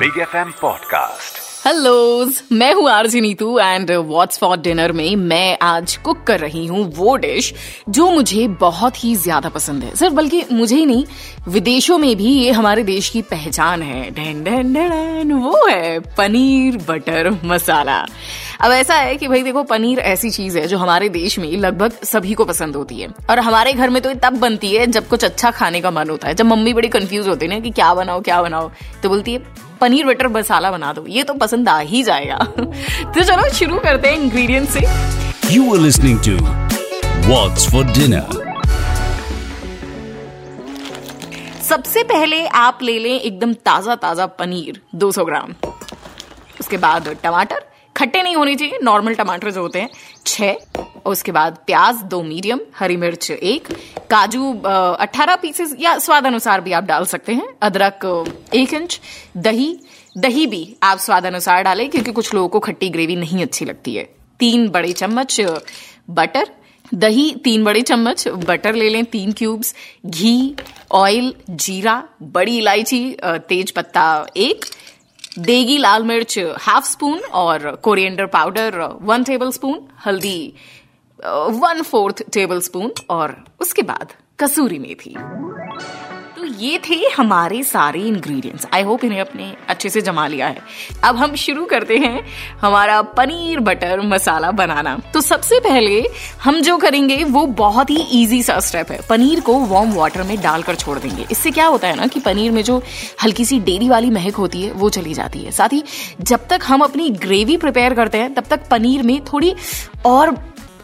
Big F M podcast hello मैं हूँ RG Neetu and what's for dinner में मैं आज कुक कर रही हूँ वो डिश जो मुझे बहुत ही ज़्यादा पसंद है। सिर्फ़ बल्कि मुझे ही नहीं, विदेशों में भी ये हमारे देश की पहचान है। डेन डेन डेन, वो है पनीर बटर मसाला। अब ऐसा है कि भाई देखो पनीर ऐसी चीज़ है जो हमारे देश में लगभग सभी को पसंद होती है। और हमारे घर में तो ये तब बनती है जब कुछ अच्छा खाने का मन होता है। जब मम्मी बड़ी कंफ्यूज होती है ना कि क्या बनाओ क्या बनाओ तो बोलती है पनीर बटर मसाला बना दो। ये तो पसंद आ ही जाएगा। तो चलो शुरू करते हैं इंग्रेडिएंट से। You are listening to What's for Dinner. सबसे पहले आप ले लें एकदम ताज़ा ताज़ा पनीर 200 ग्राम। उसके बाद टमाटर खट्टे नहीं होने चाहिए नॉर्मल टमाटर जो होते हैं। छह और उसके बाद प्याज, दो मीडियम हरी मिर्च, एक। काजू अट्ठारह पीसेस या स्वाद अनुसार भी आप डाल सकते हैं। अदरक एक इंच। दही दही भी आप स्वाद अनुसार डालें, क्योंकि कुछ लोगों को खट्टी ग्रेवी नहीं अच्छी लगती है। तीन बड़े चम्मच बटर दही, तीन बड़े चम्मच बटर ले लें, तीन क्यूब्स घी ऑयल जीरा, बड़ी इलायची तेज पत्ता, एक। देगी लाल मिर्च हाफ़ स्पून और coriander powder one tablespoon हल्दी वन फोर्थ टेबल स्पून और उसके बाद कसूरी मेथी। ये थे हमारे सारे इंग्रेडिएंट्स आई होप इन्हें अपने अच्छे से जमा लिया है। अब हम शुरू करते हैं हमारा पनीर बटर मसाला बनाना। तो सबसे पहले हम जो करेंगे, वो बहुत ही इजी सा स्टेप है। पनीर को वार्म वाटर में डालकर छोड़ देंगे। इससे क्या होता है ना कि पनीर में जो हल्की सी डेरी वाली महक होती है, वो चली जाती है। साथ ही जब तक हम अपनी ग्रेवी प्रिपेयर करते हैं, तब तक पनीर में थोड़ी और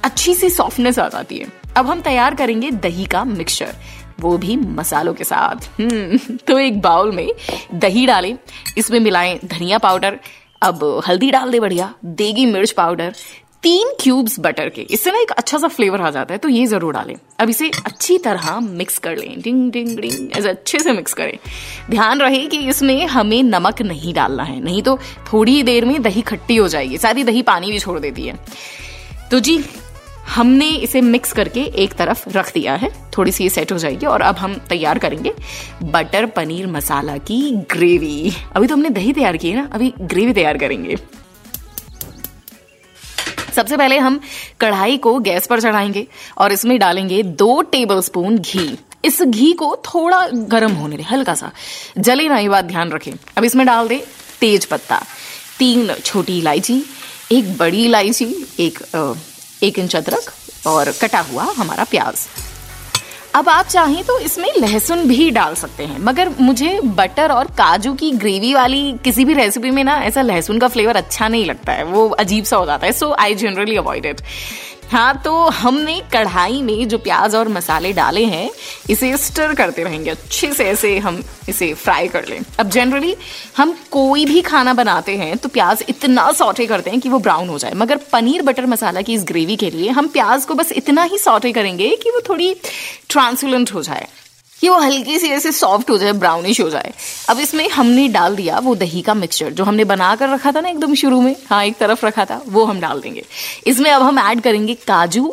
अच्छी सी सॉफ्टनेस आ जाती है। अब हम तैयार करेंगे दही का मिक्सचर वो भी मसालों के साथ। हम्म, तो एक बाउल में दही डालें इसमें मिलाएँ धनिया पाउडर। अब हल्दी डाल दे बढ़िया देगी मिर्च पाउडर। तीन क्यूब्स बटर के इससे ना एक अच्छा सा फ्लेवर आ जाता है तो ये ज़रूर डालें। अब इसे अच्छी तरह मिक्स कर लें। डिंग डिंग डिंग ऐसे अच्छे से मिक्स करें। ध्यान रहे कि इसमें हमें नमक नहीं डालना है नहीं तो थोड़ी देर में दही खट्टी हो जाएगी साथ ही दही पानी भी छोड़ देती है। तो जी हमने इसे मिक्स करके एक तरफ़ रख दिया है। थोड़ी सी ये सेट हो जाएगी और अब हम तैयार करेंगे बटर पनीर मसाला की ग्रेवी अभी तो हमने दही तैयार की है ना, अभी ग्रेवी तैयार करेंगे। सबसे पहले हम कढ़ाई को गैस पर चढ़ाएँगे और इसमें डालेंगे दो टेबल स्पून घी। इस घी को थोड़ा गर्म होने दें, हल्का सा। जले ना ये बात ध्यान रखें। अब इसमें डाल दे तेज पत्ता, तीन छोटी इलायची, एक बड़ी इलायची, एक एक इंच अदरक और कटा हुआ हमारा प्याज। अब आप चाहें तो इसमें लहसुन भी डाल सकते हैं, मगर मुझे बटर और काजू की ग्रेवी वाली किसी भी रेसिपी में ना ऐसा लहसुन का फ्लेवर अच्छा नहीं लगता है, वो अजीब सा हो जाता है so I generally avoid it हाँ तो हमने कढ़ाई में जो प्याज और मसाले डाले हैं, इसे स्टर करते रहेंगे। अच्छे से ऐसे हम इसे फ्राई कर लें। अब जनरली हम कोई भी खाना बनाते हैं तो प्याज इतना सॉटे करते हैं कि वो ब्राउन हो जाए। मगर पनीर बटर मसाला की इस ग्रेवी के लिए हम प्याज को बस इतना ही सॉटे करेंगे कि वो थोड़ी ट्रांसुलेंट हो जाए। कि वो हल्की सी ऐसे सॉफ्ट हो जाए ब्राउनिश हो जाए। अब इसमें हमने डाल दिया वो दही का मिक्सचर जो हमने बना कर रखा था ना एकदम शुरू में। हाँ एक तरफ़ रखा था, वो हम डाल देंगे। इसमें अब हम ऐड करेंगे काजू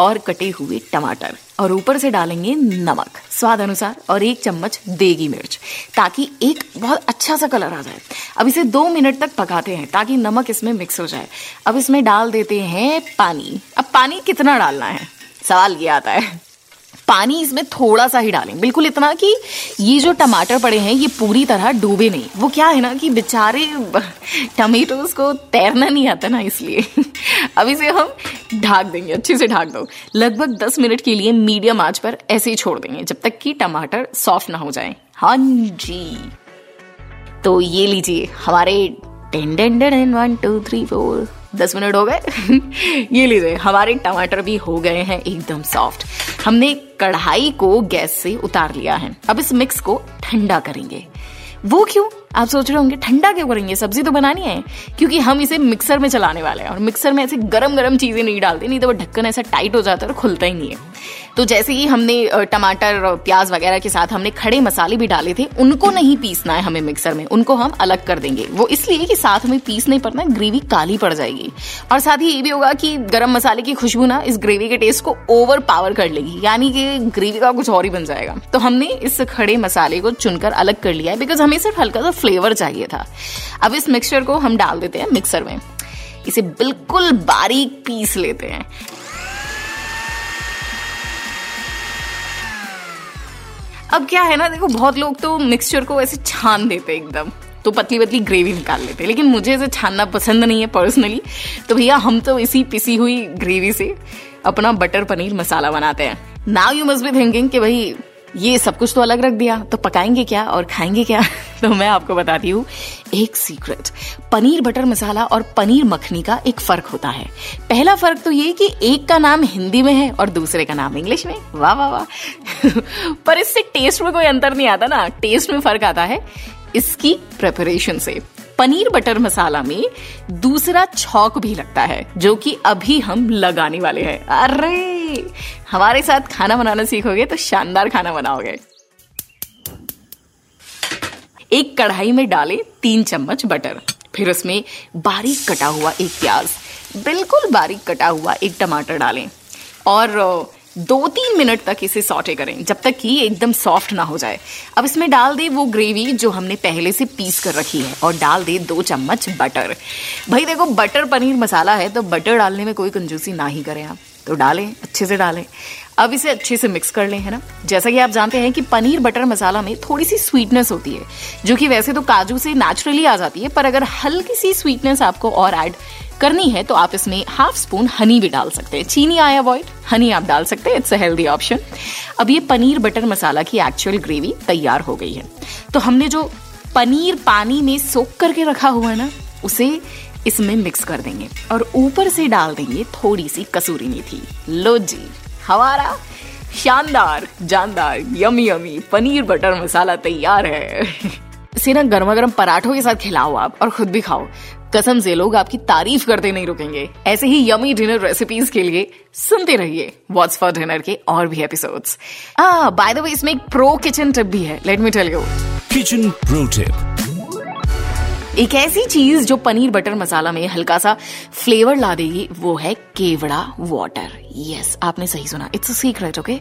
और कटे हुए टमाटर और ऊपर से डालेंगे नमक, स्वाद अनुसार और एक चम्मच देगी मिर्च, ताकि एक बहुत अच्छा सा कलर आ जाए। अब इसे दो मिनट तक पकाते हैं, ताकि नमक इसमें मिक्स हो जाए। अब इसमें डाल देते हैं पानी। अब पानी कितना डालना है? सवाल ये आता है। पानी इसमें थोड़ा सा ही डालें। बिल्कुल इतना कि ये जो टमाटर पड़े हैं, ये पूरी तरह डूबे नहीं। वो क्या है ना कि बेचारे टमेटोज को तैरना नहीं आता ना इसलिए। अब इसे हम ढाक देंगे, अच्छे से ढाक दो। लगभग 10 मिनट के लिए मीडियम आँच पर ऐसे ही छोड़ देंगे, जब तक कि टमाटर सॉफ्ट ना हो जाए। हाँ जी। तो ये लीजिए हमारे ten ten one two three four. दस मिनट हो गए। ये लीजिए हमारे टमाटर भी हो गए हैं एकदम सॉफ्ट हमने कढ़ाई को गैस से उतार लिया है। अब इस मिक्स को ठंडा करेंगे। वो क्यों? आप सोच रहे होंगे, ठंडा क्यों करेंगे? सब्ज़ी तो बनानी है, क्योंकि हम इसे मिक्सर में चलाने वाले हैं और मिक्सर में ऐसे गरम गरम चीज़ें नहीं डालते, नहीं तो वो ढक्कन ऐसा टाइट हो जाता है और खुलता ही नहीं है। तो जैसे ही हमने टमाटर प्याज वगैरह के साथ हमने खड़े मसाले भी डाले थे, उनको नहीं पीसना है हमें मिक्सर में, उनको हम अलग कर देंगे। वो इसलिए कि साथ में पीसने पर ना ग्रेवी काली पड़ जाएगी। और साथ ही ये भी होगा कि गर्म मसाले की खुशबू ना इस ग्रेवी के टेस्ट को ओवर पावर कर लेगी, यानी कि ग्रेवी का कुछ और ही बन जाएगा। तो हमने इस खड़े मसाले को चुनकर अलग कर लिया है बिकॉज़ हमें सिर्फ़ हल्का सा फ्लेवर चाहिए था। अब इस मिक्सचर को हम डाल देते हैं मिक्सर में। इसे बिल्कुल बारीक पीस लेते हैं। अब क्या है ना, देखो, बहुत लोग तो मिक्सचर को ऐसे छान देते एकदम। तो पतली पतली ग्रेवी निकाल लेते हैं। लेकिन मुझे इसे छानना पसंद नहीं है पर्सनली तो भैया, हम तो इसी पिसी हुई ग्रेवी से अपना बटर पनीर मसाला बनाते हैं। Now you must be thinking कि भाई ये सब कुछ तो अलग रख दिया तो पकाएँगे क्या और खाएँगे क्या? तो मैं आपको बताती हूँ, एक सीक्रेट पनीर बटर मसाला और पनीर मखनी का एक फ़र्क होता है। पहला फ़र्क तो ये कि एक का नाम हिंदी में है और दूसरे का नाम इंग्लिश में। वाह वाह वाह। पर इससे टेस्ट में कोई अंतर नहीं आता ना। टेस्ट में फ़र्क आता है इसकी प्रेपरेशन से। पनीर बटर मसाला में दूसरा छौक भी लगता है, जो कि अभी हम लगाने वाले हैं। अरे! हमारे साथ खाना बनाना सीखोगे तो शानदार खाना बनाओगे। एक कढ़ाई में डालें तीन चम्मच बटर, फिर उसमें बारीक कटा हुआ एक प्याज, बिल्कुल बारीक कटा हुआ एक टमाटर डालें और दो तीन मिनट तक इसे सॉटे करें जब तक कि एकदम सॉफ्ट ना हो जाए। अब इसमें डाल दे वो ग्रेवी जो हमने पहले से पीस कर रखी है और डाल दे दो चम्मच बटर। भाई देखो, बटर पनीर मसाला है तो बटर डालने में कोई कंजूसी ना ही करें आप। तो डालें, अच्छे से डालें। अब इसे अच्छे से मिक्स कर लें, है ना? जैसा कि आप जानते हैं कि पनीर बटर मसाला में थोड़ी सी स्वीटनेस होती है, जो कि वैसे तो काजू से नेचुरली आ जाती है, पर अगर हल्की सी स्वीटनेस आपको और ऐड करनी है तो आप इसमें हाफ़ स्पून हनी भी डाल सकते हैं। चीनी आई अवॉइड हनी आप डाल सकते हैं इट्स अ हेल्दी ऑप्शन अब ये पनीर बटर मसाला की एक्चुअल ग्रेवी तैयार हो गई है। तो हमने जो पनीर पानी में सोख करके रखा हुआ है ना, उसे इसमें मिक्स कर देंगे और ऊपर से डाल देंगे थोड़ी सी कसूरी मेथी। लो जी, हमारा शानदार, जानदार yummy yummy paneer butter masala तैयार है। इसे ना गर्मा गर्म पराठों के साथ खिलाओ आप और खुद भी खाओ। कसम से लोग आपकी तारीफ़ करते नहीं रुकेंगे। ऐसे ही यमी डिनर रेसिपीज़ के लिए सुनते रहिए व्हाट्स फॉर डिनर के और भी एपिसोड्स बाय द वे इसमें एक प्रो किचन टिप भी है। Let me tell you Kitchen Pro Tip. एक ऐसी चीज़ जो पनीर बटर मसाला में हल्का सा फ्लेवर ला देगी, वो है केवड़ा वाटर यस आपने सही सुना. इट्स अ सीक्रेट ओके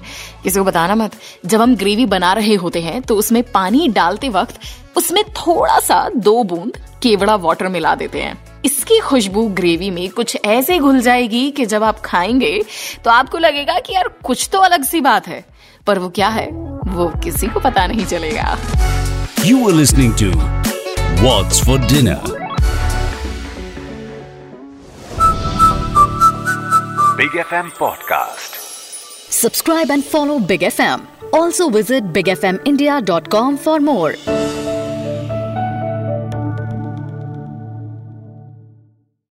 किसी को बताना मत. जब हम ग्रेवी बना रहे होते हैं तो उसमें पानी डालते वक्त उसमें थोड़ा सा दो बूंद केवड़ा वाटर मिला देते हैं. इसकी खुशबू ग्रेवी में कुछ ऐसे घुल जाएगी कि जब आप खाएँगे तो आपको लगेगा कि यार, कुछ तो अलग सी बात है. पर वो क्या है? वो किसी को पता नहीं चलेगा. You were listening to What's for Dinner? Big FM Podcast. Subscribe and follow Big FM. Also visit bigfmindia.com for more.